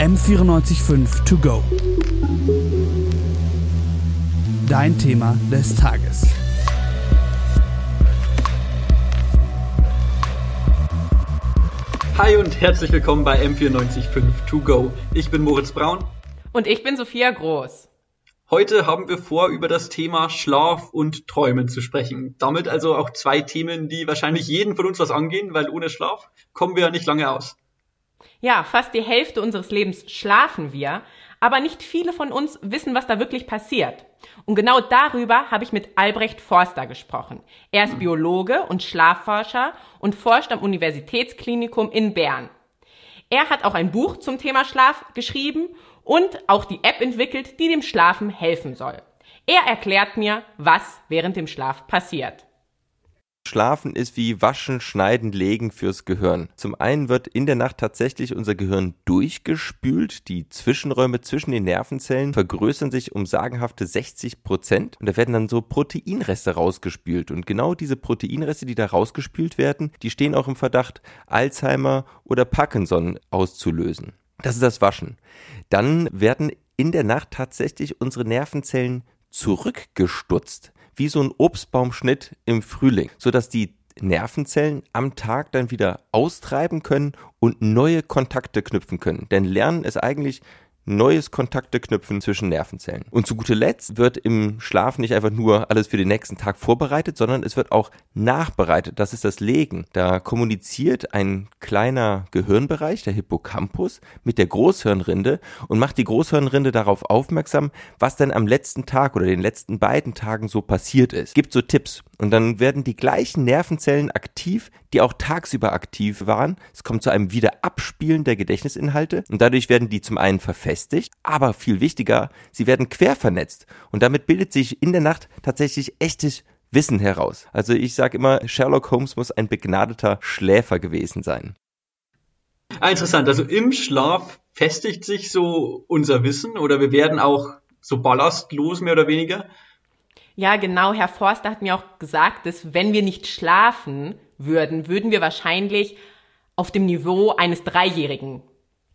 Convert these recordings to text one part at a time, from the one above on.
M945 To Go. Dein Thema des Tages. Hi und herzlich willkommen bei M945 To Go. Ich bin Moritz Braun. Und ich bin Sophia Groß. Heute haben wir vor, über das Thema Schlaf und Träumen zu sprechen. Damit also auch zwei Themen, die wahrscheinlich jeden von uns was angehen, weil ohne Schlaf kommen wir ja nicht lange aus. Ja, fast die Hälfte unseres Lebens schlafen wir, aber nicht viele von uns wissen, was da wirklich passiert. Und genau darüber habe ich mit Albrecht Forster gesprochen. Er ist Biologe und Schlafforscher und forscht am Universitätsklinikum in Bern. Er hat auch ein Buch zum Thema Schlaf geschrieben und auch die App entwickelt, die dem Schlafen helfen soll. Er erklärt mir, was während dem Schlaf passiert. Schlafen ist wie Waschen, Schneiden, Legen fürs Gehirn. Zum einen wird in der Nacht tatsächlich unser Gehirn durchgespült. Die Zwischenräume zwischen den Nervenzellen vergrößern sich um sagenhafte 60 Prozent. Und da werden dann so Proteinreste rausgespült. Und genau diese Proteinreste, die da rausgespült werden, die stehen auch im Verdacht, Alzheimer oder Parkinson auszulösen. Das ist das Waschen. Dann werden in der Nacht tatsächlich unsere Nervenzellen zurückgestutzt wie so ein Obstbaumschnitt im Frühling, sodass die Nervenzellen am Tag dann wieder austreiben können und neue Kontakte knüpfen können. Denn Lernen ist eigentlich neues Kontakte knüpfen zwischen Nervenzellen. Und zu guter Letzt wird im Schlaf nicht einfach nur alles für den nächsten Tag vorbereitet, sondern es wird auch nachbereitet. Das ist das Legen. Da kommuniziert ein kleiner Gehirnbereich, der Hippocampus, mit der Großhirnrinde und macht die Großhirnrinde darauf aufmerksam, was denn am letzten Tag oder den letzten beiden Tagen so passiert ist. Gibt so Tipps. Und dann werden die gleichen Nervenzellen aktiv, die auch tagsüber aktiv waren. Es kommt zu einem Wiederabspielen der Gedächtnisinhalte und dadurch werden die zum einen verfestigt, aber viel wichtiger, sie werden quer vernetzt und damit bildet sich in der Nacht tatsächlich echtes Wissen heraus. Also ich sage immer, Sherlock Holmes muss ein begnadeter Schläfer gewesen sein. Ah, interessant. Also im Schlaf festigt sich so unser Wissen oder wir werden auch so ballastlos mehr oder weniger. Ja, genau. Herr Forster hat mir auch gesagt, dass wenn wir nicht schlafen würden, würden wir wahrscheinlich auf dem Niveau eines Dreijährigen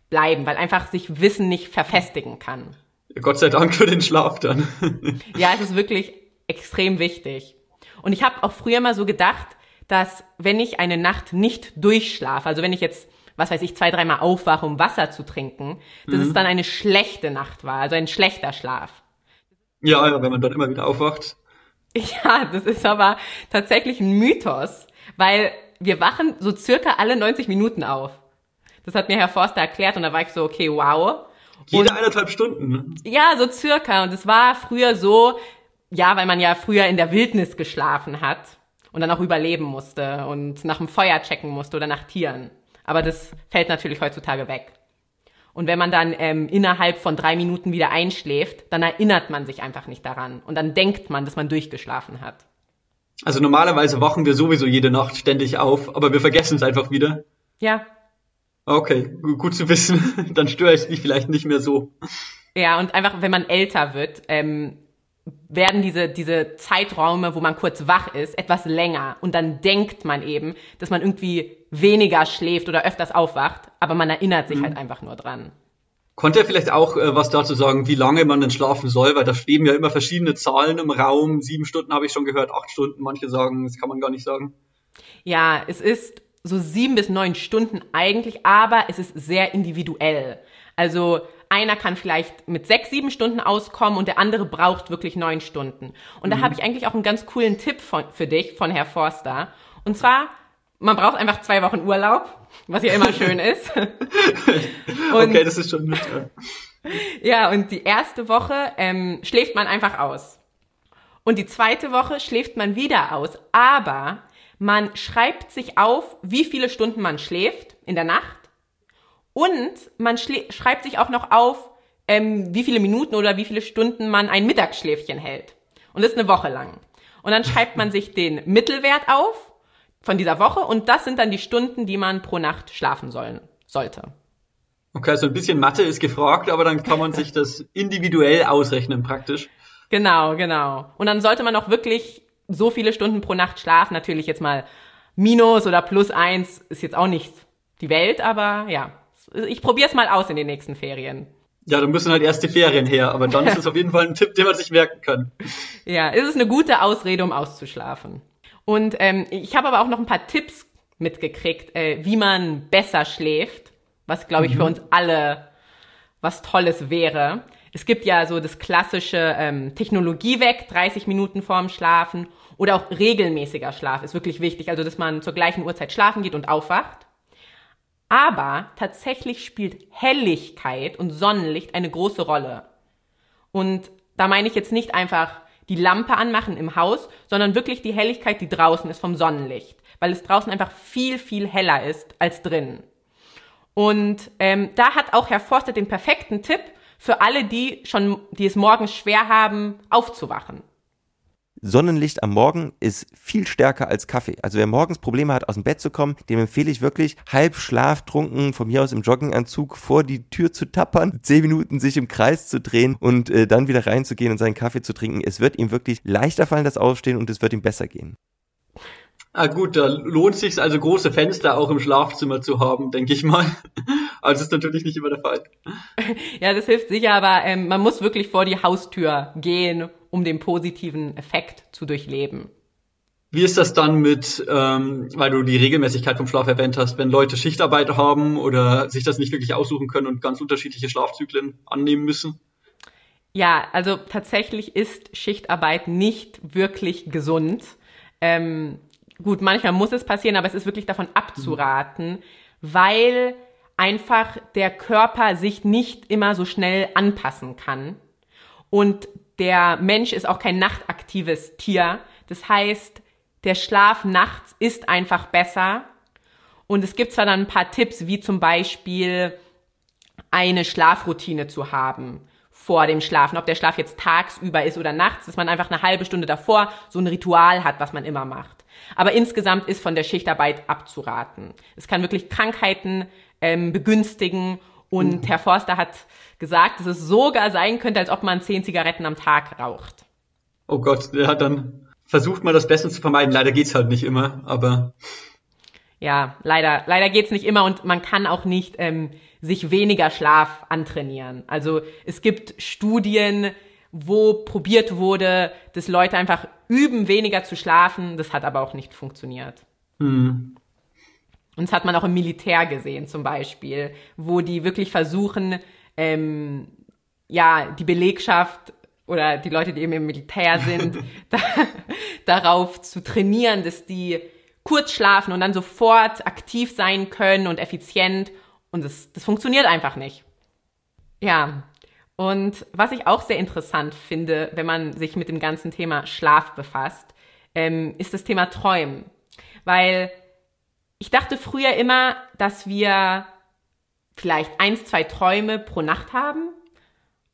bleiben, weil einfach sich Wissen nicht verfestigen kann. Gott sei Dank für den Schlaf dann. ja, es ist wirklich extrem wichtig. Und ich habe auch früher mal so gedacht, dass wenn ich eine Nacht nicht durchschlafe, also wenn ich jetzt, was weiß ich, zwei, dreimal aufwache, um Wasser zu trinken, dass mhm. es dann eine schlechte Nacht war, also ein schlechter Schlaf. Ja, ja, wenn man dann immer wieder aufwacht. Ja, das ist aber tatsächlich ein Mythos, weil wir wachen so circa alle 90 Minuten auf. Das hat mir Herr Forster erklärt und da war ich so, okay, wow. Jede und, eineinhalb Stunden. Ne? Ja, so circa. Und es war früher so, ja, weil man ja früher in der Wildnis geschlafen hat und dann auch überleben musste und nach dem Feuer checken musste oder nach Tieren. Aber das fällt natürlich heutzutage weg. Und wenn man dann ähm, innerhalb von drei Minuten wieder einschläft, dann erinnert man sich einfach nicht daran. Und dann denkt man, dass man durchgeschlafen hat. Also normalerweise wachen wir sowieso jede Nacht ständig auf, aber wir vergessen es einfach wieder. Ja. Okay, gut zu wissen. dann störe ich dich vielleicht nicht mehr so. Ja, und einfach, wenn man älter wird, ähm, werden diese, diese Zeiträume, wo man kurz wach ist, etwas länger. Und dann denkt man eben, dass man irgendwie weniger schläft oder öfters aufwacht, aber man erinnert sich mhm. halt einfach nur dran. Konnte er vielleicht auch äh, was dazu sagen, wie lange man denn schlafen soll? Weil da schweben ja immer verschiedene Zahlen im Raum. Sieben Stunden habe ich schon gehört, acht Stunden. Manche sagen, das kann man gar nicht sagen. Ja, es ist so sieben bis neun Stunden eigentlich, aber es ist sehr individuell. Also einer kann vielleicht mit sechs, sieben Stunden auskommen und der andere braucht wirklich neun Stunden. Und da mhm. habe ich eigentlich auch einen ganz coolen Tipp von, für dich von Herr Forster. Und zwar, man braucht einfach zwei Wochen Urlaub, was ja immer schön ist. und, okay, das ist schon mit. Ja, und die erste Woche ähm, schläft man einfach aus. Und die zweite Woche schläft man wieder aus. Aber man schreibt sich auf, wie viele Stunden man schläft in der Nacht und man schreibt sich auch noch auf, ähm, wie viele Minuten oder wie viele Stunden man ein Mittagsschläfchen hält. Und das ist eine Woche lang. Und dann schreibt man sich den Mittelwert auf von dieser Woche und das sind dann die Stunden, die man pro Nacht schlafen sollen, sollte. Okay, also ein bisschen Mathe ist gefragt, aber dann kann man sich das individuell ausrechnen praktisch. Genau, genau. Und dann sollte man auch wirklich so viele Stunden pro Nacht schlafen. Natürlich jetzt mal minus oder plus eins ist jetzt auch nicht die Welt, aber ja, ich probiere es mal aus in den nächsten Ferien. Ja, dann müssen halt erst die Ferien her, aber dann ist es auf jeden Fall ein Tipp, den man sich merken kann. Ja, es ist eine gute Ausrede, um auszuschlafen. Und ähm, ich habe aber auch noch ein paar Tipps mitgekriegt, äh, wie man besser schläft, was glaube ich mhm. für uns alle was Tolles wäre. Es gibt ja so das klassische ähm, Technologie weg, 30 Minuten vorm Schlafen oder auch regelmäßiger Schlaf ist wirklich wichtig, also dass man zur gleichen Uhrzeit schlafen geht und aufwacht. Aber tatsächlich spielt Helligkeit und Sonnenlicht eine große Rolle. Und da meine ich jetzt nicht einfach die Lampe anmachen im Haus, sondern wirklich die Helligkeit, die draußen ist vom Sonnenlicht, weil es draußen einfach viel, viel heller ist als drinnen. Und ähm, da hat auch Herr Forster den perfekten Tipp für alle, die schon, die es morgens schwer haben, aufzuwachen. Sonnenlicht am Morgen ist viel stärker als Kaffee. Also wer morgens Probleme hat, aus dem Bett zu kommen, dem empfehle ich wirklich, halb schlaftrunken, von mir aus im Jogginganzug vor die Tür zu tappern, zehn Minuten sich im Kreis zu drehen und äh, dann wieder reinzugehen und seinen Kaffee zu trinken. Es wird ihm wirklich leichter fallen, das Aufstehen und es wird ihm besser gehen. Ah gut, da lohnt sich also große Fenster auch im Schlafzimmer zu haben, denke ich mal. Das ist natürlich nicht immer der Fall. Ja, das hilft sicher, aber ähm, man muss wirklich vor die Haustür gehen, um den positiven Effekt zu durchleben. Wie ist das dann mit, ähm, weil du die Regelmäßigkeit vom Schlaf erwähnt hast, wenn Leute Schichtarbeit haben oder sich das nicht wirklich aussuchen können und ganz unterschiedliche Schlafzyklen annehmen müssen? Ja, also tatsächlich ist Schichtarbeit nicht wirklich gesund. Ähm, gut, manchmal muss es passieren, aber es ist wirklich davon abzuraten, weil einfach der Körper sich nicht immer so schnell anpassen kann. Und der Mensch ist auch kein nachtaktives Tier. Das heißt, der Schlaf nachts ist einfach besser. Und es gibt zwar dann ein paar Tipps, wie zum Beispiel eine Schlafroutine zu haben vor dem Schlafen, ob der Schlaf jetzt tagsüber ist oder nachts, dass man einfach eine halbe Stunde davor so ein Ritual hat, was man immer macht. Aber insgesamt ist von der Schichtarbeit abzuraten. Es kann wirklich Krankheiten ähm, begünstigen und mhm. Herr Forster hat gesagt, dass es sogar sein könnte, als ob man zehn Zigaretten am Tag raucht. Oh Gott, ja, dann versucht man das Beste zu vermeiden. Leider geht's halt nicht immer, aber. Ja, leider, leider geht's nicht immer und man kann auch nicht ähm, sich weniger Schlaf antrainieren. Also es gibt Studien, wo probiert wurde, dass Leute einfach üben, weniger zu schlafen. Das hat aber auch nicht funktioniert. Mhm. Und das hat man auch im Militär gesehen zum Beispiel, wo die wirklich versuchen, ähm, ja, die Belegschaft oder die Leute, die eben im Militär sind, da, darauf zu trainieren, dass die kurz schlafen und dann sofort aktiv sein können und effizient. Und das, das funktioniert einfach nicht. Ja, und was ich auch sehr interessant finde, wenn man sich mit dem ganzen Thema Schlaf befasst, ähm, ist das Thema Träumen. Weil ich dachte früher immer, dass wir vielleicht eins, zwei Träume pro Nacht haben.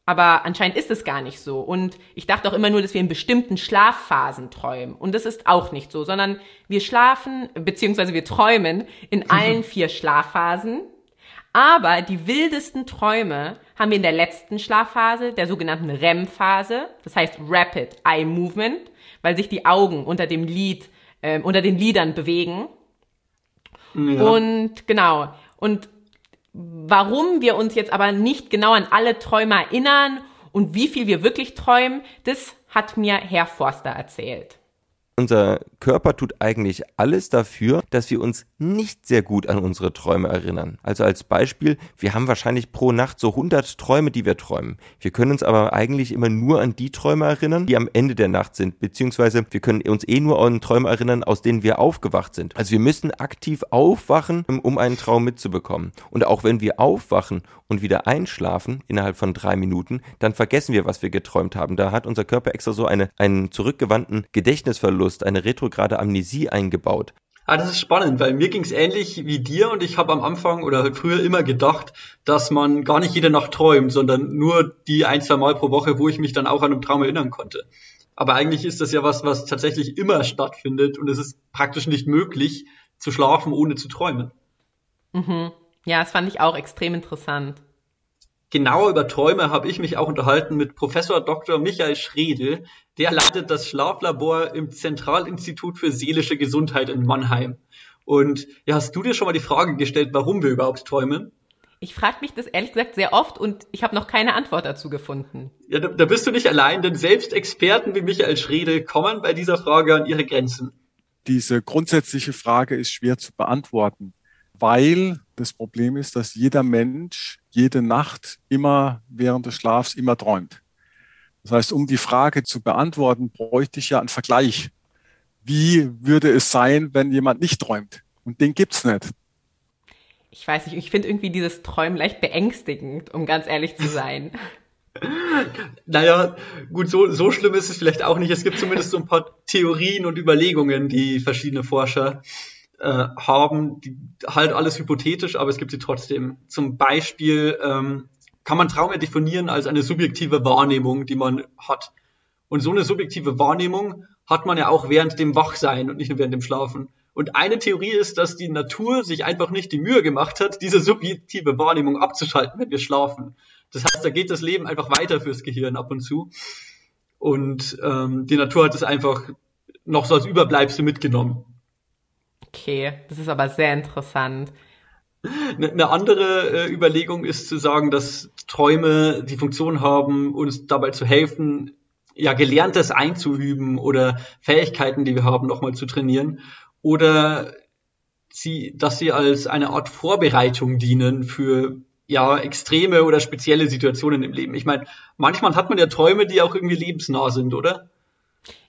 Aber anscheinend ist es gar nicht so. Und ich dachte auch immer nur, dass wir in bestimmten Schlafphasen träumen. Und das ist auch nicht so, sondern wir schlafen, beziehungsweise wir träumen in allen vier Schlafphasen. Aber die wildesten Träume haben wir in der letzten Schlafphase, der sogenannten REM-Phase, das heißt Rapid Eye Movement, weil sich die Augen unter dem Lid, äh, unter den Lidern bewegen. Ja. Und genau. Und warum wir uns jetzt aber nicht genau an alle Träume erinnern und wie viel wir wirklich träumen, das hat mir Herr Forster erzählt. Unser Körper tut eigentlich alles dafür, dass wir uns nicht sehr gut an unsere Träume erinnern. Also als Beispiel, wir haben wahrscheinlich pro Nacht so 100 Träume, die wir träumen. Wir können uns aber eigentlich immer nur an die Träume erinnern, die am Ende der Nacht sind, beziehungsweise wir können uns eh nur an Träume erinnern, aus denen wir aufgewacht sind. Also wir müssen aktiv aufwachen, um einen Traum mitzubekommen. Und auch wenn wir aufwachen und wieder einschlafen innerhalb von drei Minuten, dann vergessen wir, was wir geträumt haben. Da hat unser Körper extra so eine, einen zurückgewandten Gedächtnisverlust, eine retrograde Amnesie eingebaut. Ah, das ist spannend, weil mir ging es ähnlich wie dir und ich habe am Anfang oder halt früher immer gedacht, dass man gar nicht jede Nacht träumt, sondern nur die ein, zwei Mal pro Woche, wo ich mich dann auch an einen Traum erinnern konnte. Aber eigentlich ist das ja was, was tatsächlich immer stattfindet und es ist praktisch nicht möglich zu schlafen, ohne zu träumen. Mhm. Ja, das fand ich auch extrem interessant. Genauer über Träume habe ich mich auch unterhalten mit Professor Dr. Michael Schredel. Der leitet das Schlaflabor im Zentralinstitut für seelische Gesundheit in Mannheim. Und ja, hast du dir schon mal die Frage gestellt, warum wir überhaupt träumen? Ich frage mich das ehrlich gesagt sehr oft und ich habe noch keine Antwort dazu gefunden. Ja, da, da bist du nicht allein, denn selbst Experten wie Michael Schredel kommen bei dieser Frage an ihre Grenzen. Diese grundsätzliche Frage ist schwer zu beantworten, weil das Problem ist, dass jeder Mensch jede Nacht immer während des Schlafs immer träumt. Das heißt, um die Frage zu beantworten, bräuchte ich ja einen Vergleich. Wie würde es sein, wenn jemand nicht träumt? Und den gibt's nicht ich weiß nicht, ich finde irgendwie dieses Träumen leicht beängstigend, um ganz ehrlich zu sein. Naja, gut, so, so schlimm ist es vielleicht auch nicht. Es gibt zumindest so ein paar Theorien und Überlegungen, die verschiedene Forscher äh, haben, die halt alles hypothetisch, aber es gibt sie trotzdem. Zum Beispiel ähm, kann man Traum ja definieren als eine subjektive Wahrnehmung, die man hat. Und so eine subjektive Wahrnehmung hat man ja auch während dem Wachsein und nicht nur während dem Schlafen. Und eine Theorie ist, dass die Natur sich einfach nicht die Mühe gemacht hat, diese subjektive Wahrnehmung abzuschalten, wenn wir schlafen. Das heißt, da geht das Leben einfach weiter fürs Gehirn ab und zu. Und ähm, die Natur hat es einfach noch so als Überbleibsel mitgenommen. Okay, das ist aber sehr interessant. Eine ne andere äh, Überlegung ist zu sagen, dass Träume die Funktion haben, uns dabei zu helfen, ja, Gelerntes einzuüben oder Fähigkeiten, die wir haben, nochmal zu trainieren oder sie, dass sie als eine Art Vorbereitung dienen für ja extreme oder spezielle Situationen im Leben. Ich meine, manchmal hat man ja Träume, die auch irgendwie lebensnah sind, oder?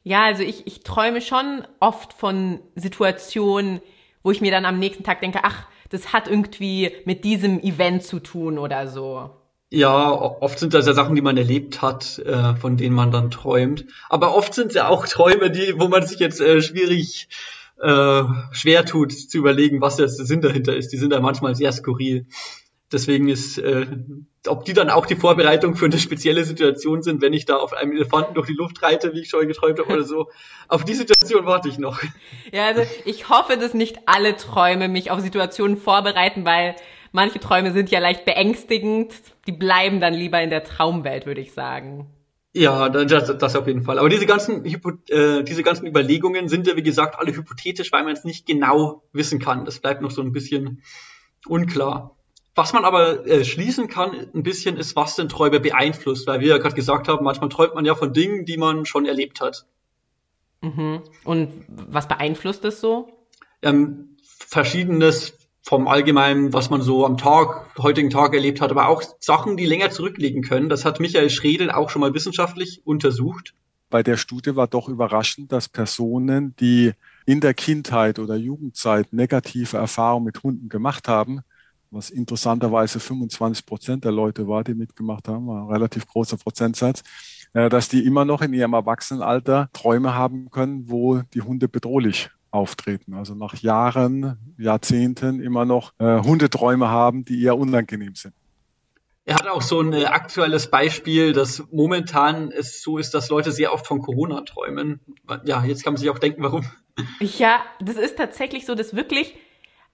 Ja, also ich, ich träume schon oft von Situationen, wo ich mir dann am nächsten Tag denke, ach, das hat irgendwie mit diesem Event zu tun oder so. Ja, oft sind das ja Sachen, die man erlebt hat, äh, von denen man dann träumt. Aber oft sind es ja auch Träume, die, wo man sich jetzt äh, schwierig äh, schwer tut, zu überlegen, was der Sinn dahinter ist. Die sind da manchmal sehr skurril. Deswegen ist, äh, ob die dann auch die Vorbereitung für eine spezielle Situation sind, wenn ich da auf einem Elefanten durch die Luft reite, wie ich schon geträumt habe oder so. Auf die Situation warte ich noch. Ja, also ich hoffe, dass nicht alle Träume mich auf Situationen vorbereiten, weil manche Träume sind ja leicht beängstigend. Die bleiben dann lieber in der Traumwelt, würde ich sagen. Ja, das, das auf jeden Fall. Aber diese ganzen, äh, diese ganzen Überlegungen sind ja, wie gesagt, alle hypothetisch, weil man es nicht genau wissen kann. Das bleibt noch so ein bisschen unklar. Was man aber äh, schließen kann, ein bisschen, ist, was den Träume beeinflusst. Weil wir ja gerade gesagt haben, manchmal träumt man ja von Dingen, die man schon erlebt hat. Mhm. Und was beeinflusst das so? Ähm, verschiedenes vom Allgemeinen, was man so am Tag, heutigen Tag erlebt hat, aber auch Sachen, die länger zurückliegen können. Das hat Michael Schredel auch schon mal wissenschaftlich untersucht. Bei der Studie war doch überraschend, dass Personen, die in der Kindheit oder Jugendzeit negative Erfahrungen mit Hunden gemacht haben, was interessanterweise 25 Prozent der Leute war, die mitgemacht haben, war ein relativ großer Prozentsatz, äh, dass die immer noch in ihrem Erwachsenenalter Träume haben können, wo die Hunde bedrohlich auftreten. Also nach Jahren, Jahrzehnten immer noch äh, Hundeträume haben, die eher unangenehm sind. Er hat auch so ein äh, aktuelles Beispiel, dass momentan es so ist, dass Leute sehr oft von Corona träumen. Ja, jetzt kann man sich auch denken, warum. Ja, das ist tatsächlich so, dass wirklich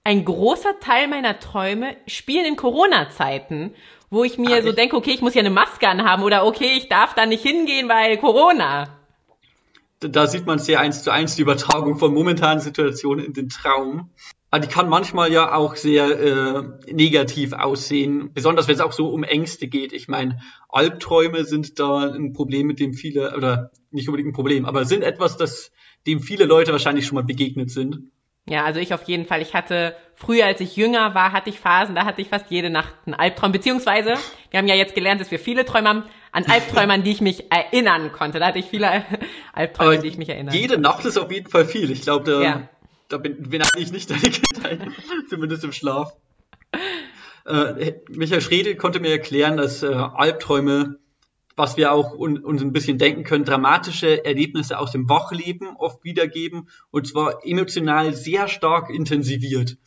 ein großer Teil meiner Träume spielen in Corona-Zeiten, wo ich mir Ach, so denke, okay, ich muss ja eine Maske anhaben oder okay, ich darf da nicht hingehen, weil Corona da sieht man sehr eins zu eins die Übertragung von momentanen Situationen in den Traum. Aber die kann manchmal ja auch sehr äh, negativ aussehen, besonders wenn es auch so um Ängste geht. Ich meine, Albträume sind da ein Problem, mit dem viele, oder nicht unbedingt ein Problem, aber sind etwas, das dem viele Leute wahrscheinlich schon mal begegnet sind. Ja, also ich auf jeden Fall. Ich hatte früher, als ich jünger war, hatte ich Phasen, da hatte ich fast jede Nacht einen Albtraum. Beziehungsweise, wir haben ja jetzt gelernt, dass wir viele Träume haben, an Albträume, an die ich mich erinnern konnte. Da hatte ich viele Albträume, an die ich mich erinnere. Jede Nacht ist auf jeden Fall viel. Ich glaube, da, ja. da bin, bin ich nicht deine Kindheit, zumindest im Schlaf. Äh, Michael Schredel konnte mir erklären, dass äh, Albträume was wir auch un, uns ein bisschen denken können, dramatische Erlebnisse aus dem Wachleben oft wiedergeben und zwar emotional sehr stark intensiviert,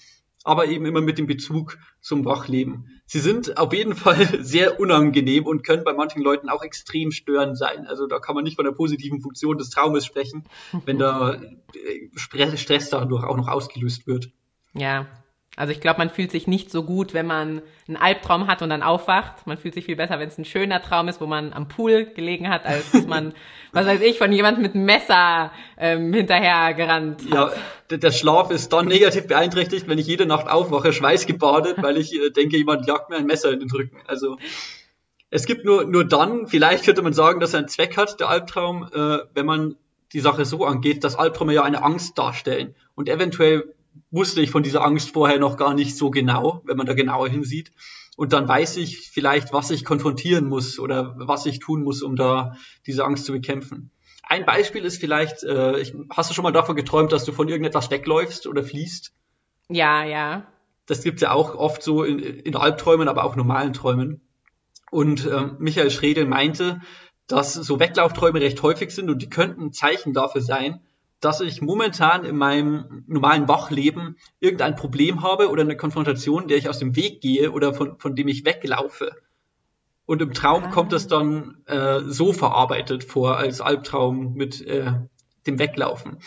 aber eben immer mit dem Bezug zum Wachleben. Sie sind auf jeden Fall sehr unangenehm und können bei manchen Leuten auch extrem störend sein. Also da kann man nicht von der positiven Funktion des Traumes sprechen, wenn da äh, Stress dadurch auch noch ausgelöst wird. Ja, Also ich glaube, man fühlt sich nicht so gut, wenn man einen Albtraum hat und dann aufwacht. Man fühlt sich viel besser, wenn es ein schöner Traum ist, wo man am Pool gelegen hat, als dass man, was weiß ich, von jemandem mit einem Messer ähm, hinterher gerannt. Ja, der Schlaf ist dann negativ beeinträchtigt, wenn ich jede Nacht aufwache, schweißgebadet, weil ich äh, denke, jemand jagt mir ein Messer in den Rücken. Also es gibt nur, nur dann, vielleicht könnte man sagen, dass er einen Zweck hat, der Albtraum, äh, wenn man die Sache so angeht, dass Albträume ja eine Angst darstellen. Und eventuell wusste ich von dieser Angst vorher noch gar nicht so genau, wenn man da genauer hinsieht. Und dann weiß ich vielleicht, was ich konfrontieren muss oder was ich tun muss, um da diese Angst zu bekämpfen. Ein Beispiel ist vielleicht, äh, ich, hast du schon mal davon geträumt, dass du von irgendetwas wegläufst oder fließt? Ja, ja. Das gibt's ja auch oft so in, in Albträumen, aber auch normalen Träumen. Und ähm, Michael Schredel meinte, dass so Weglaufträume recht häufig sind und die könnten ein Zeichen dafür sein, dass ich momentan in meinem normalen Wachleben irgendein Problem habe oder eine Konfrontation, der ich aus dem Weg gehe oder von, von dem ich weglaufe. Und im Traum ah. kommt es dann äh, so verarbeitet vor als Albtraum mit äh, dem Weglaufen.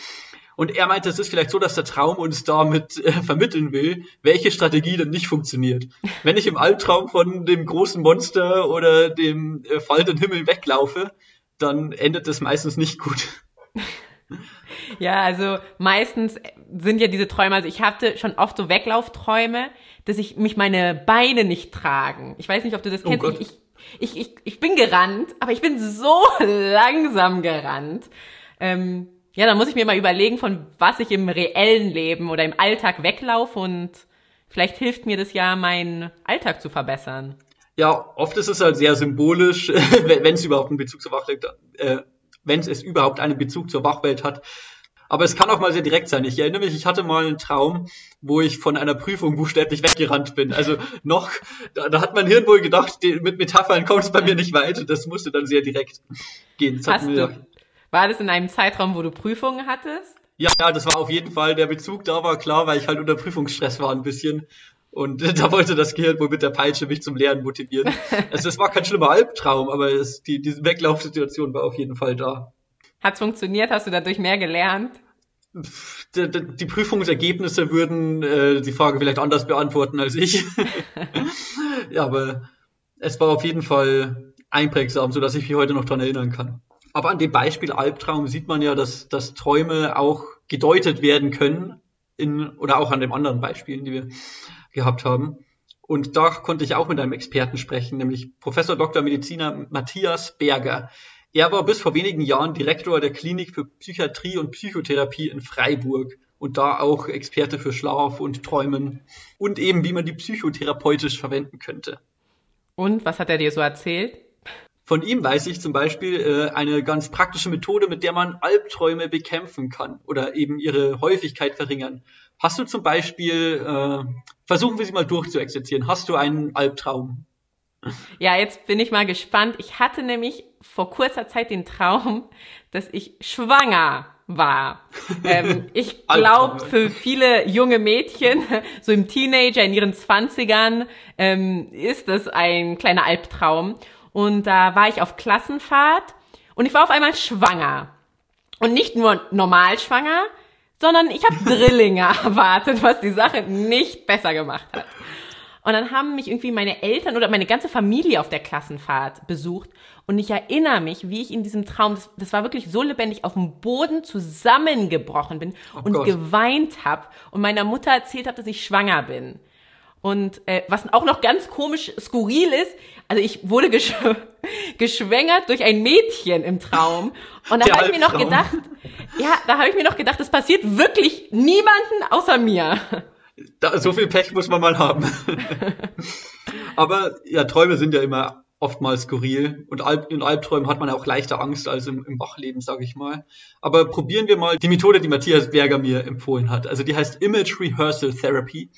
Und er meinte, es ist vielleicht so, dass der Traum uns damit äh, vermitteln will, welche Strategie denn nicht funktioniert. Wenn ich im Albtraum von dem großen Monster oder dem äh, fallenden Himmel weglaufe, dann endet es meistens nicht gut. Ja, also meistens sind ja diese Träume, also ich hatte schon oft so Weglaufträume, dass ich mich meine Beine nicht tragen. Ich weiß nicht, ob du das oh kennst. Ich, ich, ich, ich bin gerannt, aber ich bin so langsam gerannt. Ähm, ja, dann muss ich mir mal überlegen, von was ich im reellen Leben oder im Alltag weglaufe und vielleicht hilft mir das ja, meinen Alltag zu verbessern. Ja, oft ist es halt sehr symbolisch, wenn es überhaupt einen Bezug zur Wachwelt, äh, wenn es überhaupt einen Bezug zur Wachwelt hat, aber es kann auch mal sehr direkt sein. Ich erinnere mich, ich hatte mal einen Traum, wo ich von einer Prüfung buchstäblich weggerannt bin. Also noch, da, da hat mein Hirn wohl gedacht, die, mit Metaphern kommt es bei mir nicht weiter. Das musste dann sehr direkt gehen. Das Hast du, war das in einem Zeitraum, wo du Prüfungen hattest? Ja, ja, das war auf jeden Fall, der Bezug da war klar, weil ich halt unter Prüfungsstress war ein bisschen. Und da wollte das Gehirn wohl mit der Peitsche mich zum Lernen motivieren. also es war kein schlimmer Albtraum, aber es, die, diese Weglaufsituation war auf jeden Fall da. Hat's funktioniert? Hast du dadurch mehr gelernt? Die, die, die Prüfungsergebnisse würden äh, die Frage vielleicht anders beantworten als ich. ja, aber es war auf jeden Fall einprägsam, so dass ich mich heute noch dran erinnern kann. Aber an dem Beispiel Albtraum sieht man ja, dass, dass Träume auch gedeutet werden können, in, oder auch an den anderen Beispielen, die wir gehabt haben. Und da konnte ich auch mit einem Experten sprechen, nämlich Professor Dr. Mediziner Matthias Berger. Er war bis vor wenigen Jahren Direktor der Klinik für Psychiatrie und Psychotherapie in Freiburg und da auch Experte für Schlaf und Träumen und eben, wie man die psychotherapeutisch verwenden könnte. Und was hat er dir so erzählt? Von ihm weiß ich zum Beispiel äh, eine ganz praktische Methode, mit der man Albträume bekämpfen kann oder eben ihre Häufigkeit verringern. Hast du zum Beispiel, äh, versuchen wir sie mal durchzuexerzieren, hast du einen Albtraum? Ja, jetzt bin ich mal gespannt. Ich hatte nämlich vor kurzer Zeit den Traum, dass ich schwanger war. Ähm, ich glaube, für viele junge Mädchen, so im Teenager, in ihren Zwanzigern, ähm, ist das ein kleiner Albtraum. Und da war ich auf Klassenfahrt und ich war auf einmal schwanger. Und nicht nur normal schwanger, sondern ich habe Drillinge erwartet, was die Sache nicht besser gemacht hat. Und dann haben mich irgendwie meine Eltern oder meine ganze Familie auf der Klassenfahrt besucht. Und ich erinnere mich, wie ich in diesem Traum, das, das war wirklich so lebendig, auf dem Boden zusammengebrochen bin oh und Gott. geweint habe und meiner Mutter erzählt habe, dass ich schwanger bin. Und äh, was auch noch ganz komisch skurril ist, also ich wurde gesch geschwängert durch ein Mädchen im Traum. Und da habe ich mir noch gedacht, ja, da habe ich mir noch gedacht, das passiert wirklich niemanden außer mir. Da, so viel Pech muss man mal haben. Aber ja, Träume sind ja immer oftmals skurril und Alb in Albträumen hat man ja auch leichter Angst als im, im Wachleben, sage ich mal. Aber probieren wir mal die Methode, die Matthias Berger mir empfohlen hat. Also die heißt Image Rehearsal Therapy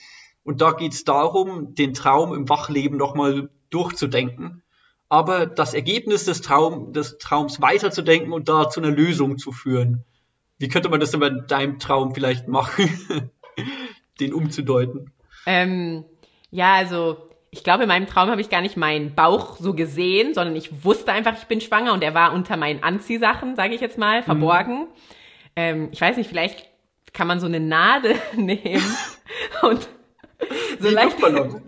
und da geht es darum, den Traum im Wachleben nochmal durchzudenken, aber das Ergebnis des, Traum, des Traums weiterzudenken und da zu einer Lösung zu führen. Wie könnte man das denn bei deinem Traum vielleicht machen? den umzudeuten? Ähm, ja, also ich glaube, in meinem Traum habe ich gar nicht meinen Bauch so gesehen, sondern ich wusste einfach, ich bin schwanger und er war unter meinen Anziehsachen, sage ich jetzt mal, verborgen. Mhm. Ähm, ich weiß nicht, vielleicht kann man so eine Nadel nehmen und so leicht. Luftballon.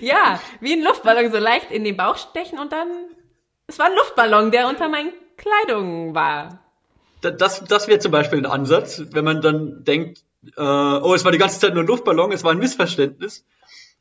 Ja, wie ein Luftballon, so leicht in den Bauch stechen und dann. Es war ein Luftballon, der unter meinen Kleidung war. Das, das wäre zum Beispiel ein Ansatz, wenn man dann denkt, äh, oh, es war die ganze Zeit nur ein Luftballon, es war ein Missverständnis.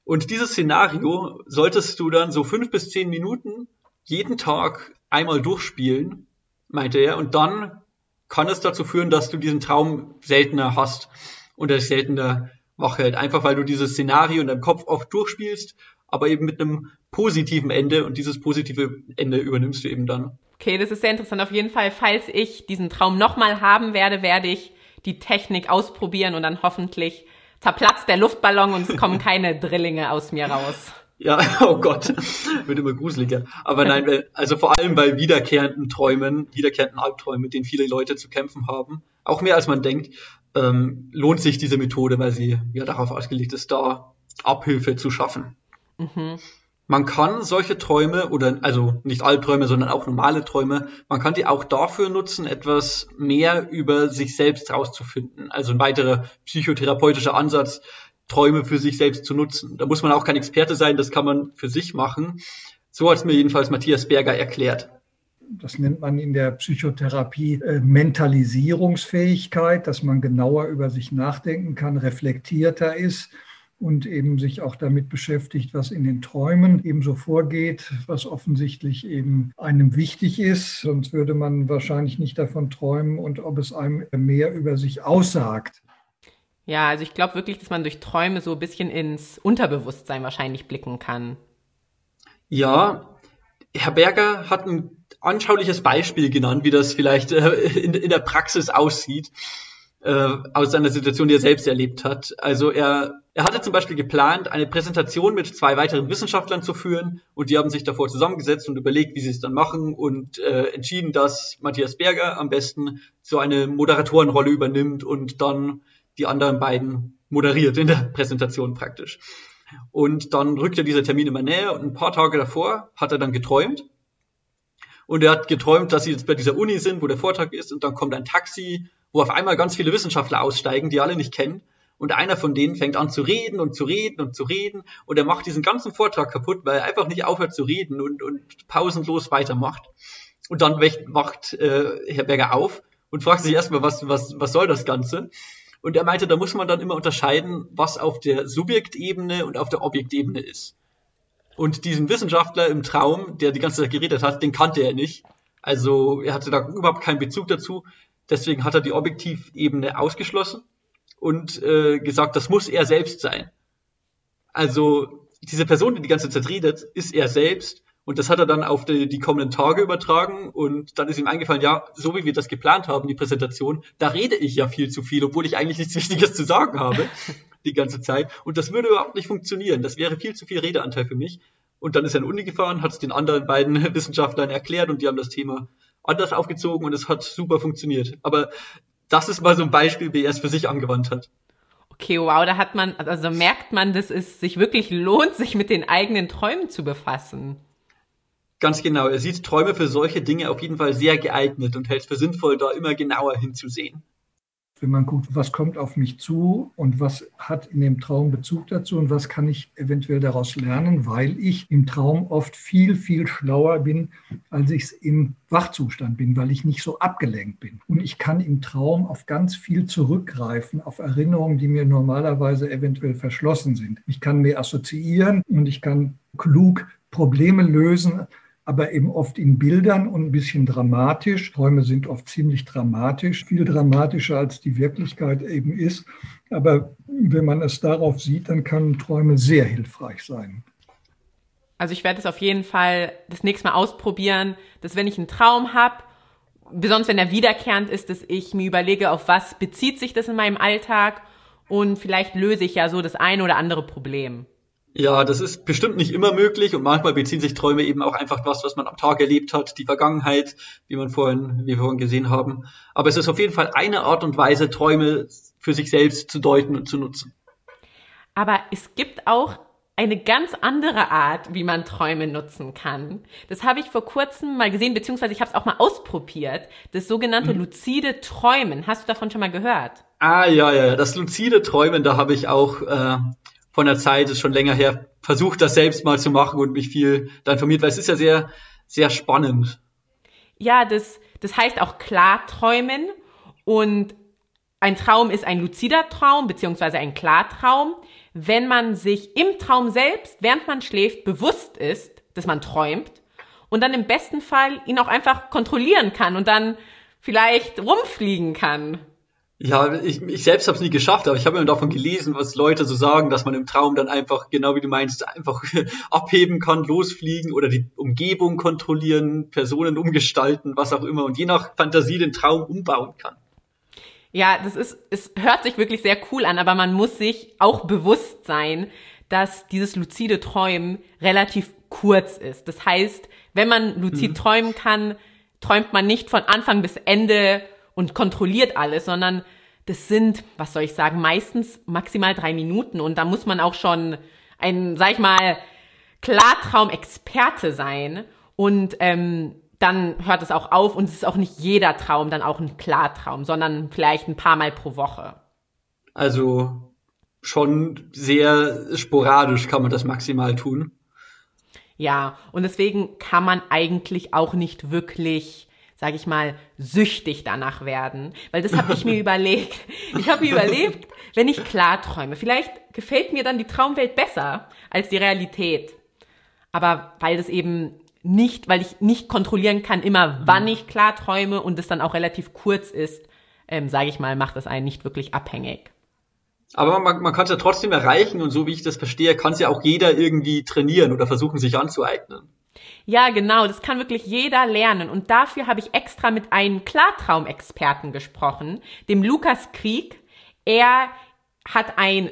Und dieses Szenario solltest du dann so fünf bis zehn Minuten jeden Tag einmal durchspielen, meinte er, und dann kann es dazu führen, dass du diesen Traum seltener hast und er seltener wach hält. Einfach weil du dieses Szenario in deinem Kopf oft durchspielst, aber eben mit einem positiven Ende und dieses positive Ende übernimmst du eben dann. Okay, das ist sehr interessant. Auf jeden Fall, falls ich diesen Traum nochmal haben werde, werde ich die Technik ausprobieren und dann hoffentlich zerplatzt der Luftballon und es kommen keine Drillinge aus mir raus. Ja, oh Gott, wird immer gruseliger. Aber nein, also vor allem bei wiederkehrenden Träumen, wiederkehrenden Albträumen, mit denen viele Leute zu kämpfen haben, auch mehr als man denkt, ähm, lohnt sich diese Methode, weil sie ja darauf ausgelegt ist, da Abhilfe zu schaffen. Mhm. Man kann solche Träume oder also nicht Albträume, sondern auch normale Träume, man kann die auch dafür nutzen, etwas mehr über sich selbst rauszufinden. Also ein weiterer psychotherapeutischer Ansatz, Träume für sich selbst zu nutzen. Da muss man auch kein Experte sein, das kann man für sich machen. So hat es mir jedenfalls Matthias Berger erklärt. Das nennt man in der Psychotherapie äh, Mentalisierungsfähigkeit, dass man genauer über sich nachdenken kann, reflektierter ist und eben sich auch damit beschäftigt, was in den Träumen eben so vorgeht, was offensichtlich eben einem wichtig ist. Sonst würde man wahrscheinlich nicht davon träumen und ob es einem mehr über sich aussagt. Ja, also ich glaube wirklich, dass man durch Träume so ein bisschen ins Unterbewusstsein wahrscheinlich blicken kann. Ja, Herr Berger hat ein anschauliches Beispiel genannt, wie das vielleicht äh, in, in der Praxis aussieht äh, aus seiner Situation, die er selbst erlebt hat. Also er, er hatte zum Beispiel geplant, eine Präsentation mit zwei weiteren Wissenschaftlern zu führen und die haben sich davor zusammengesetzt und überlegt, wie sie es dann machen und äh, entschieden, dass Matthias Berger am besten so eine Moderatorenrolle übernimmt und dann die anderen beiden moderiert in der Präsentation praktisch. Und dann rückte dieser Termin immer näher und ein paar Tage davor hat er dann geträumt. Und er hat geträumt, dass sie jetzt bei dieser Uni sind, wo der Vortrag ist, und dann kommt ein Taxi wo auf einmal ganz viele Wissenschaftler aussteigen, die alle nicht kennen. Und einer von denen fängt an zu reden und zu reden und zu reden. Und er macht diesen ganzen Vortrag kaputt, weil er einfach nicht aufhört zu reden und, und pausenlos weitermacht. Und dann wacht äh, Herr Berger auf und fragt sich erstmal, was, was, was soll das Ganze? Und er meinte, da muss man dann immer unterscheiden, was auf der Subjektebene und auf der Objektebene ist. Und diesen Wissenschaftler im Traum, der die ganze Zeit geredet hat, den kannte er nicht. Also er hatte da überhaupt keinen Bezug dazu. Deswegen hat er die Objektivebene ausgeschlossen und äh, gesagt, das muss er selbst sein. Also diese Person, die die ganze Zeit redet, ist er selbst. Und das hat er dann auf die, die kommenden Tage übertragen. Und dann ist ihm eingefallen, ja, so wie wir das geplant haben, die Präsentation, da rede ich ja viel zu viel, obwohl ich eigentlich nichts Wichtiges zu sagen habe die ganze Zeit. Und das würde überhaupt nicht funktionieren. Das wäre viel zu viel Redeanteil für mich. Und dann ist er in Uni gefahren, hat es den anderen beiden Wissenschaftlern erklärt und die haben das Thema anders aufgezogen und es hat super funktioniert. Aber das ist mal so ein Beispiel, wie er es für sich angewandt hat. Okay, wow, da hat man, also merkt man, dass es sich wirklich lohnt, sich mit den eigenen Träumen zu befassen. Ganz genau. Er sieht Träume für solche Dinge auf jeden Fall sehr geeignet und hält es für sinnvoll, da immer genauer hinzusehen wenn man guckt, was kommt auf mich zu und was hat in dem Traum Bezug dazu und was kann ich eventuell daraus lernen, weil ich im Traum oft viel, viel schlauer bin, als ich es im Wachzustand bin, weil ich nicht so abgelenkt bin. Und ich kann im Traum auf ganz viel zurückgreifen, auf Erinnerungen, die mir normalerweise eventuell verschlossen sind. Ich kann mehr assoziieren und ich kann klug Probleme lösen, aber eben oft in Bildern und ein bisschen dramatisch. Träume sind oft ziemlich dramatisch, viel dramatischer als die Wirklichkeit eben ist. Aber wenn man es darauf sieht, dann können Träume sehr hilfreich sein. Also ich werde es auf jeden Fall das nächste Mal ausprobieren, dass wenn ich einen Traum habe, besonders wenn er wiederkehrend ist, dass ich mir überlege, auf was bezieht sich das in meinem Alltag und vielleicht löse ich ja so das eine oder andere Problem. Ja, das ist bestimmt nicht immer möglich und manchmal beziehen sich Träume eben auch einfach was, was man am Tag erlebt hat, die Vergangenheit, wie man vorhin, wie wir vorhin gesehen haben. Aber es ist auf jeden Fall eine Art und Weise, Träume für sich selbst zu deuten und zu nutzen. Aber es gibt auch eine ganz andere Art, wie man Träume nutzen kann. Das habe ich vor kurzem mal gesehen, beziehungsweise ich habe es auch mal ausprobiert. Das sogenannte mhm. luzide Träumen. Hast du davon schon mal gehört? Ah ja, ja, das luzide Träumen, da habe ich auch äh, von der Zeit, ist schon länger her, versucht das selbst mal zu machen und mich viel da informiert, weil es ist ja sehr, sehr spannend. Ja, das, das heißt auch Klarträumen und ein Traum ist ein luzider Traum beziehungsweise ein Klartraum, wenn man sich im Traum selbst, während man schläft, bewusst ist, dass man träumt und dann im besten Fall ihn auch einfach kontrollieren kann und dann vielleicht rumfliegen kann. Ja, ich, ich selbst habe es nie geschafft, aber ich habe immer davon gelesen, was Leute so sagen, dass man im Traum dann einfach, genau wie du meinst, einfach abheben kann, losfliegen oder die Umgebung kontrollieren, Personen umgestalten, was auch immer und je nach Fantasie den Traum umbauen kann. Ja, das ist, es hört sich wirklich sehr cool an, aber man muss sich auch bewusst sein, dass dieses luzide Träumen relativ kurz ist. Das heißt, wenn man luzid mhm. träumen kann, träumt man nicht von Anfang bis Ende und kontrolliert alles, sondern das sind, was soll ich sagen, meistens maximal drei Minuten und da muss man auch schon ein, sag ich mal, Klartraumexperte sein und ähm, dann hört es auch auf und es ist auch nicht jeder Traum dann auch ein Klartraum, sondern vielleicht ein paar Mal pro Woche. Also schon sehr sporadisch kann man das maximal tun. Ja, und deswegen kann man eigentlich auch nicht wirklich sage ich mal, süchtig danach werden. Weil das habe ich mir überlegt. Ich habe mir überlegt, wenn ich klar träume, vielleicht gefällt mir dann die Traumwelt besser als die Realität. Aber weil das eben nicht, weil ich nicht kontrollieren kann, immer wann ich klar träume und es dann auch relativ kurz ist, ähm, sage ich mal, macht das einen nicht wirklich abhängig. Aber man, man kann es ja trotzdem erreichen und so wie ich das verstehe, kann es ja auch jeder irgendwie trainieren oder versuchen, sich anzueignen. Ja, genau, das kann wirklich jeder lernen. Und dafür habe ich extra mit einem Klartraumexperten gesprochen, dem Lukas Krieg. Er hat ein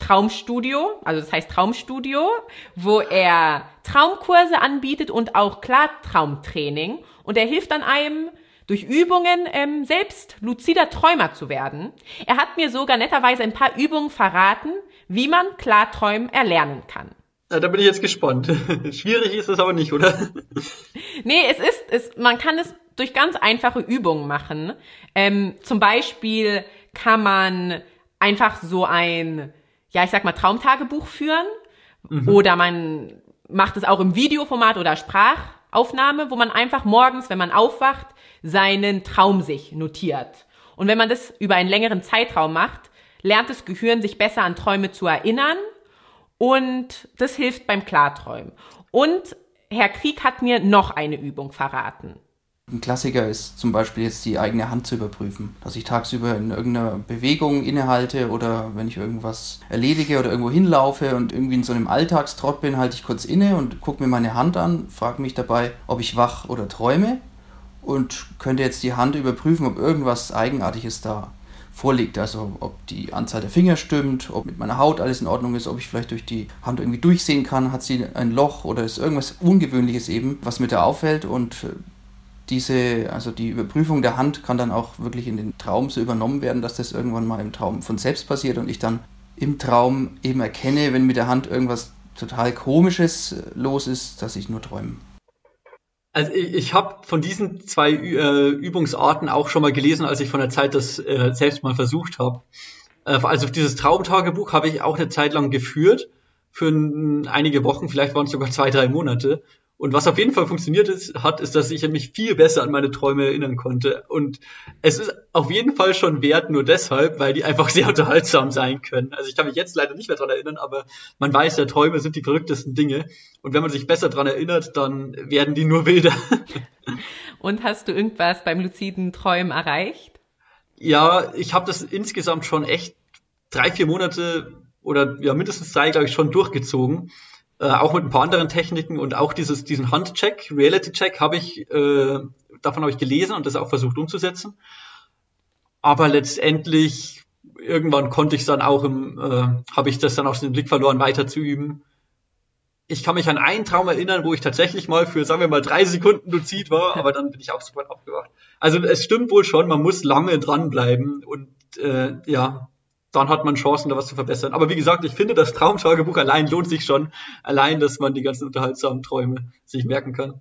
Traumstudio, also das heißt Traumstudio, wo er Traumkurse anbietet und auch Klartraumtraining. Und er hilft dann einem, durch Übungen ähm, selbst luzider Träumer zu werden. Er hat mir sogar netterweise ein paar Übungen verraten, wie man Klarträumen erlernen kann. Ja, da bin ich jetzt gespannt. Schwierig ist es aber nicht, oder? Nee, es ist, es, man kann es durch ganz einfache Übungen machen. Ähm, zum Beispiel kann man einfach so ein, ja, ich sag mal, Traumtagebuch führen. Mhm. Oder man macht es auch im Videoformat oder Sprachaufnahme, wo man einfach morgens, wenn man aufwacht, seinen Traum sich notiert. Und wenn man das über einen längeren Zeitraum macht, lernt das Gehirn sich besser an Träume zu erinnern und das hilft beim Klarträumen. Und Herr Krieg hat mir noch eine Übung verraten. Ein Klassiker ist zum Beispiel jetzt die eigene Hand zu überprüfen. Dass ich tagsüber in irgendeiner Bewegung innehalte oder wenn ich irgendwas erledige oder irgendwo hinlaufe und irgendwie in so einem Alltagstrott bin, halte ich kurz inne und gucke mir meine Hand an, frage mich dabei, ob ich wach oder träume und könnte jetzt die Hand überprüfen, ob irgendwas Eigenartiges da vorliegt. Also ob die Anzahl der Finger stimmt, ob mit meiner Haut alles in Ordnung ist, ob ich vielleicht durch die Hand irgendwie durchsehen kann, hat sie ein Loch oder ist irgendwas Ungewöhnliches eben, was mir da auffällt und äh, diese, also die Überprüfung der Hand kann dann auch wirklich in den Traum so übernommen werden, dass das irgendwann mal im Traum von selbst passiert und ich dann im Traum eben erkenne, wenn mit der Hand irgendwas total Komisches äh, los ist, dass ich nur träume. Also ich, ich habe von diesen zwei äh, Übungsarten auch schon mal gelesen, als ich von der Zeit das äh, selbst mal versucht habe. Äh, also dieses Traumtagebuch habe ich auch eine Zeit lang geführt, für ein, einige Wochen, vielleicht waren es sogar zwei, drei Monate. Und was auf jeden Fall funktioniert ist, hat, ist, dass ich mich viel besser an meine Träume erinnern konnte. Und es ist auf jeden Fall schon wert, nur deshalb, weil die einfach sehr unterhaltsam sein können. Also ich kann mich jetzt leider nicht mehr dran erinnern, aber man weiß ja, Träume sind die verrücktesten Dinge. Und wenn man sich besser dran erinnert, dann werden die nur wilder. Und hast du irgendwas beim luziden Träumen erreicht? Ja, ich habe das insgesamt schon echt drei, vier Monate oder ja mindestens drei, glaube ich, schon durchgezogen. Äh, auch mit ein paar anderen Techniken und auch dieses, diesen Handcheck, Reality-Check habe ich, äh, davon habe ich gelesen und das auch versucht umzusetzen. Aber letztendlich, irgendwann konnte ich dann auch im, äh, habe ich das dann aus dem Blick verloren, weiter zu üben. Ich kann mich an einen Traum erinnern, wo ich tatsächlich mal für, sagen wir mal, drei Sekunden luzid war, aber dann bin ich auch sofort aufgewacht. Also es stimmt wohl schon, man muss lange dranbleiben und äh, ja, dann hat man Chancen, da was zu verbessern. Aber wie gesagt, ich finde, das Traumtagebuch allein lohnt sich schon. Allein, dass man die ganzen unterhaltsamen Träume sich merken kann.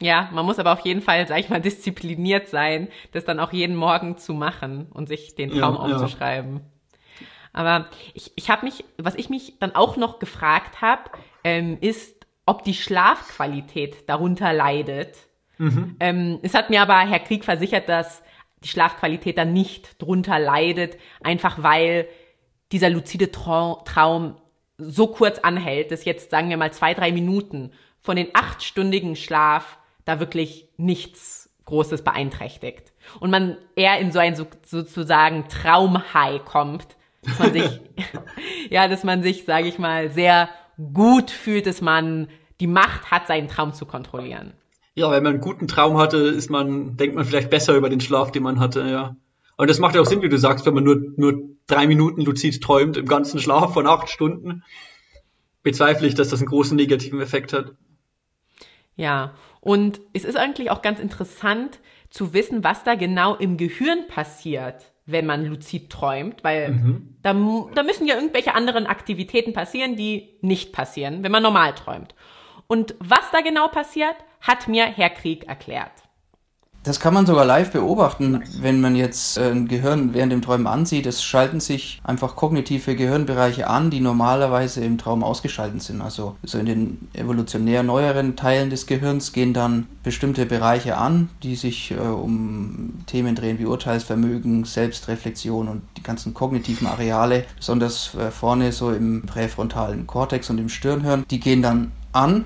Ja, man muss aber auf jeden Fall, sag ich mal, diszipliniert sein, das dann auch jeden Morgen zu machen und sich den Traum ja, aufzuschreiben. Ja. Aber ich, ich habe mich, was ich mich dann auch noch gefragt habe, ähm, ist, ob die Schlafqualität darunter leidet. Mhm. Ähm, es hat mir aber Herr Krieg versichert, dass die Schlafqualität dann nicht drunter leidet, einfach weil dieser luzide Traum so kurz anhält, dass jetzt, sagen wir mal, zwei, drei Minuten von den achtstündigen Schlaf da wirklich nichts Großes beeinträchtigt. Und man eher in so ein so, sozusagen Traumhigh kommt, dass man sich, ja, dass man sich, sage ich mal, sehr gut fühlt, dass man die Macht hat, seinen Traum zu kontrollieren. Ja, wenn man einen guten Traum hatte, ist man, denkt man vielleicht besser über den Schlaf, den man hatte, ja. Und das macht ja auch Sinn, wie du sagst, wenn man nur, nur drei Minuten luzid träumt im ganzen Schlaf von acht Stunden, bezweifle ich, dass das einen großen negativen Effekt hat. Ja, und es ist eigentlich auch ganz interessant zu wissen, was da genau im Gehirn passiert, wenn man luzid träumt, weil mhm. da, da müssen ja irgendwelche anderen Aktivitäten passieren, die nicht passieren, wenn man normal träumt. Und was da genau passiert, hat mir Herr Krieg erklärt. Das kann man sogar live beobachten, wenn man jetzt äh, ein Gehirn während dem Träumen ansieht. Es schalten sich einfach kognitive Gehirnbereiche an, die normalerweise im Traum ausgeschaltet sind. Also so in den evolutionär neueren Teilen des Gehirns gehen dann bestimmte Bereiche an, die sich äh, um Themen drehen wie Urteilsvermögen, Selbstreflexion und die ganzen kognitiven Areale, besonders äh, vorne so im präfrontalen Kortex und im Stirnhirn. Die gehen dann an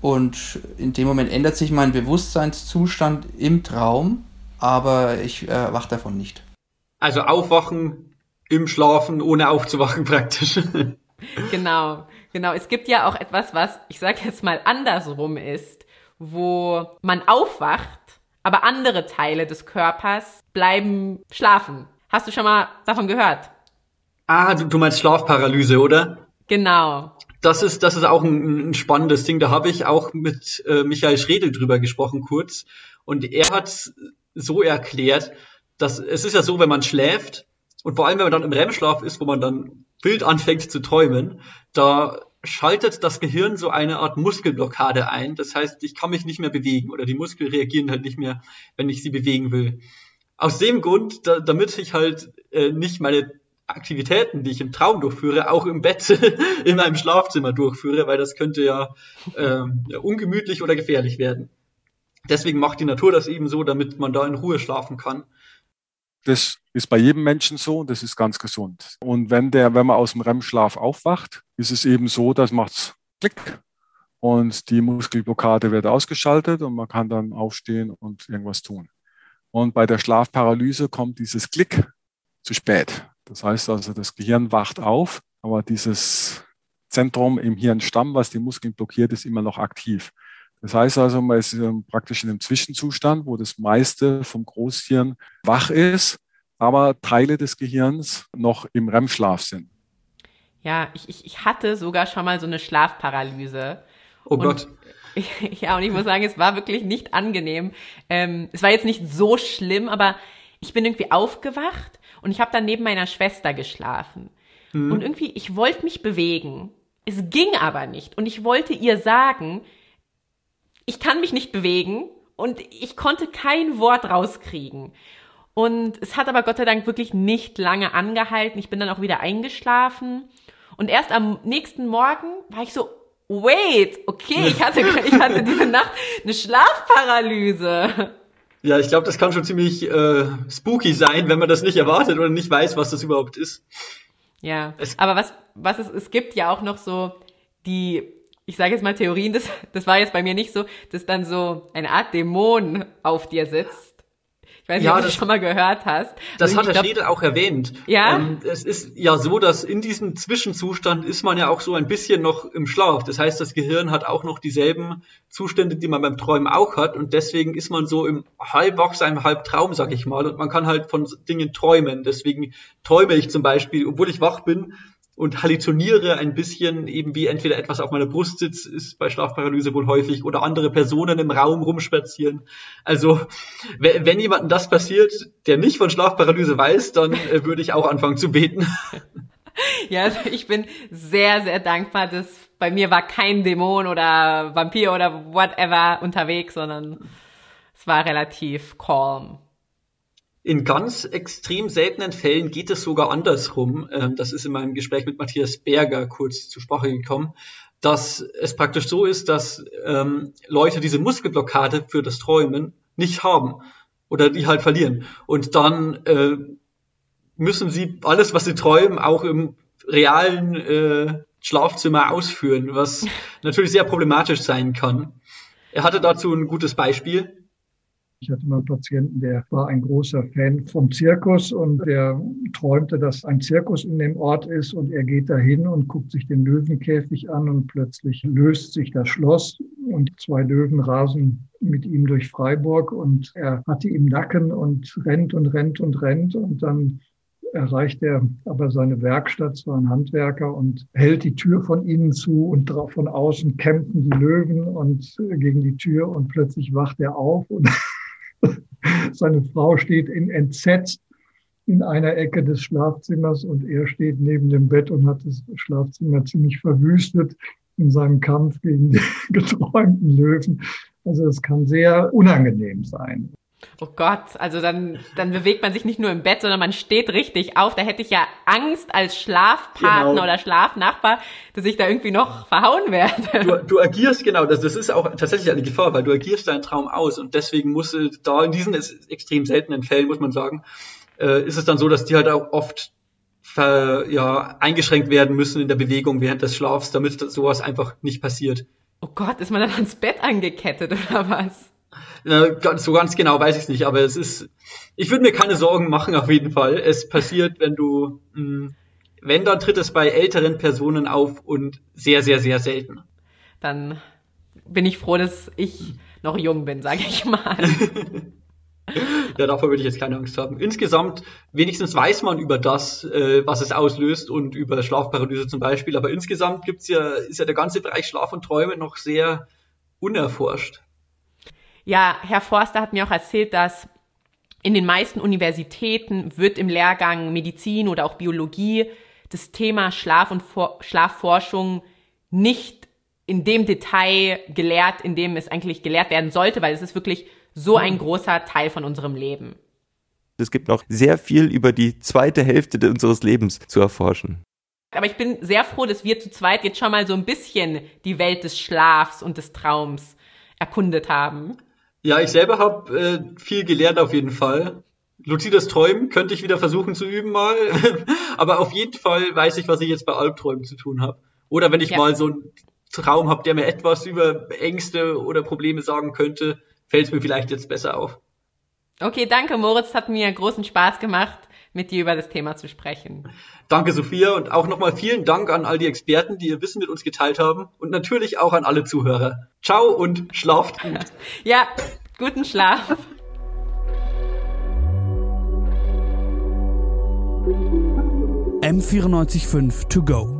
und in dem Moment ändert sich mein Bewusstseinszustand im Traum, aber ich äh, wach davon nicht. Also aufwachen im Schlafen, ohne aufzuwachen praktisch. genau, genau. Es gibt ja auch etwas, was, ich sag jetzt mal, andersrum ist, wo man aufwacht, aber andere Teile des Körpers bleiben schlafen. Hast du schon mal davon gehört? Ah, du, du meinst Schlafparalyse, oder? Genau das ist, das ist auch ein, ein spannendes Ding. Da habe ich auch mit äh, Michael Schredel drüber gesprochen kurz. Und er hat so erklärt, dass es ist ja so, wenn man schläft und vor allem, wenn man dann im REM-Schlaf ist, wo man dann wild anfängt zu träumen, da schaltet das Gehirn so eine Art Muskelblockade ein. Das heißt, ich kann mich nicht mehr bewegen oder die Muskeln reagieren halt nicht mehr, wenn ich sie bewegen will. Aus dem Grund, da, damit ich halt äh, nicht meine Aktivitäten, die ich im Traum durchführe, auch im Bett in meinem Schlafzimmer durchführe, weil das könnte ja, ähm, ungemütlich oder gefährlich werden. Deswegen macht die Natur das eben so, damit man da in Ruhe schlafen kann. Das ist bei jedem Menschen so und das ist ganz gesund. Und wenn der, wenn man aus dem REM-Schlaf aufwacht, ist es eben so, dass macht's Klick und die Muskelblockade wird ausgeschaltet und man kann dann aufstehen und irgendwas tun. Und bei der Schlafparalyse kommt dieses Klick zu spät. Das heißt also, das Gehirn wacht auf, aber dieses Zentrum im Hirnstamm, was die Muskeln blockiert, ist immer noch aktiv. Das heißt also, man ist praktisch in einem Zwischenzustand, wo das meiste vom Großhirn wach ist, aber Teile des Gehirns noch im REM-Schlaf sind. Ja, ich, ich, ich hatte sogar schon mal so eine Schlafparalyse. Oh und, Gott. Ja, und ich muss sagen, es war wirklich nicht angenehm. Ähm, es war jetzt nicht so schlimm, aber ich bin irgendwie aufgewacht und ich habe dann neben meiner Schwester geschlafen. Mhm. Und irgendwie, ich wollte mich bewegen. Es ging aber nicht. Und ich wollte ihr sagen, ich kann mich nicht bewegen und ich konnte kein Wort rauskriegen. Und es hat aber Gott sei Dank wirklich nicht lange angehalten. Ich bin dann auch wieder eingeschlafen. Und erst am nächsten Morgen war ich so, wait, okay, ich hatte, ich hatte diese Nacht eine Schlafparalyse. Ja, ich glaube, das kann schon ziemlich äh, spooky sein, wenn man das nicht erwartet oder nicht weiß, was das überhaupt ist. Ja, es aber was, was es, es gibt ja auch noch so die, ich sage jetzt mal Theorien, das, das war jetzt bei mir nicht so, dass dann so eine Art Dämon auf dir sitzt weiß nicht, ja, ob du das schon mal gehört hast. Das hat der Schädel auch erwähnt. Ja. Ähm, es ist ja so, dass in diesem Zwischenzustand ist man ja auch so ein bisschen noch im Schlaf. Das heißt, das Gehirn hat auch noch dieselben Zustände, die man beim Träumen auch hat. Und deswegen ist man so im Halbwachsein, Halbtraum, sag ich mal. Und man kann halt von Dingen träumen. Deswegen träume ich zum Beispiel, obwohl ich wach bin, und halluziniere ein bisschen, eben wie entweder etwas auf meiner Brust sitzt, ist bei Schlafparalyse wohl häufig, oder andere Personen im Raum rumspazieren. Also, wenn jemandem das passiert, der nicht von Schlafparalyse weiß, dann äh, würde ich auch anfangen zu beten. Ja, also ich bin sehr, sehr dankbar, dass bei mir war kein Dämon oder Vampir oder whatever unterwegs, sondern es war relativ calm. In ganz extrem seltenen Fällen geht es sogar andersrum. Ähm, das ist in meinem Gespräch mit Matthias Berger kurz zur Sprache gekommen, dass es praktisch so ist, dass ähm, Leute diese Muskelblockade für das Träumen nicht haben oder die halt verlieren. Und dann äh, müssen sie alles, was sie träumen, auch im realen äh, Schlafzimmer ausführen, was natürlich sehr problematisch sein kann. Er hatte dazu ein gutes Beispiel. Ich hatte mal einen Patienten, der war ein großer Fan vom Zirkus und der träumte, dass ein Zirkus in dem Ort ist und er geht dahin und guckt sich den Löwenkäfig an und plötzlich löst sich das Schloss und zwei Löwen rasen mit ihm durch Freiburg und er hat die im Nacken und rennt und rennt und rennt und dann erreicht er aber seine Werkstatt, zwar ein Handwerker, und hält die Tür von innen zu und von außen kämpfen die Löwen und gegen die Tür und plötzlich wacht er auf und seine Frau steht in entsetzt in einer Ecke des Schlafzimmers und er steht neben dem Bett und hat das Schlafzimmer ziemlich verwüstet in seinem Kampf gegen die geträumten Löwen. Also es kann sehr unangenehm sein. Oh Gott, also dann, dann bewegt man sich nicht nur im Bett, sondern man steht richtig auf. Da hätte ich ja Angst als Schlafpartner genau. oder Schlafnachbar, dass ich da irgendwie noch verhauen werde. Du, du agierst, genau, das, das ist auch tatsächlich eine Gefahr, weil du agierst deinen Traum aus und deswegen muss da in diesen extrem seltenen Fällen, muss man sagen, äh, ist es dann so, dass die halt auch oft ver, ja, eingeschränkt werden müssen in der Bewegung während des Schlafs, damit sowas einfach nicht passiert. Oh Gott, ist man dann ans Bett angekettet oder was? So ganz genau weiß ich es nicht, aber es ist, ich würde mir keine Sorgen machen auf jeden Fall. Es passiert, wenn du, hm, wenn, dann tritt es bei älteren Personen auf und sehr, sehr, sehr selten. Dann bin ich froh, dass ich noch jung bin, sage ich mal. ja, davor würde ich jetzt keine Angst haben. Insgesamt, wenigstens weiß man über das, äh, was es auslöst und über Schlafparalyse zum Beispiel, aber insgesamt gibt's ja, ist ja der ganze Bereich Schlaf und Träume noch sehr unerforscht. Ja, Herr Forster hat mir auch erzählt, dass in den meisten Universitäten wird im Lehrgang Medizin oder auch Biologie das Thema Schlaf und For Schlafforschung nicht in dem Detail gelehrt, in dem es eigentlich gelehrt werden sollte, weil es ist wirklich so ein großer Teil von unserem Leben. Es gibt noch sehr viel über die zweite Hälfte unseres Lebens zu erforschen. Aber ich bin sehr froh, dass wir zu zweit jetzt schon mal so ein bisschen die Welt des Schlafs und des Traums erkundet haben. Ja, ich selber habe äh, viel gelernt auf jeden Fall. Luzides Träumen könnte ich wieder versuchen zu üben mal. Aber auf jeden Fall weiß ich, was ich jetzt bei Albträumen zu tun habe. Oder wenn ich ja. mal so einen Traum habe, der mir etwas über Ängste oder Probleme sagen könnte, fällt es mir vielleicht jetzt besser auf. Okay, danke Moritz, hat mir großen Spaß gemacht mit dir über das Thema zu sprechen. Danke, Sophia, und auch nochmal vielen Dank an all die Experten, die ihr Wissen mit uns geteilt haben und natürlich auch an alle Zuhörer. Ciao und schlaft gut. ja, guten Schlaf. M945 to go.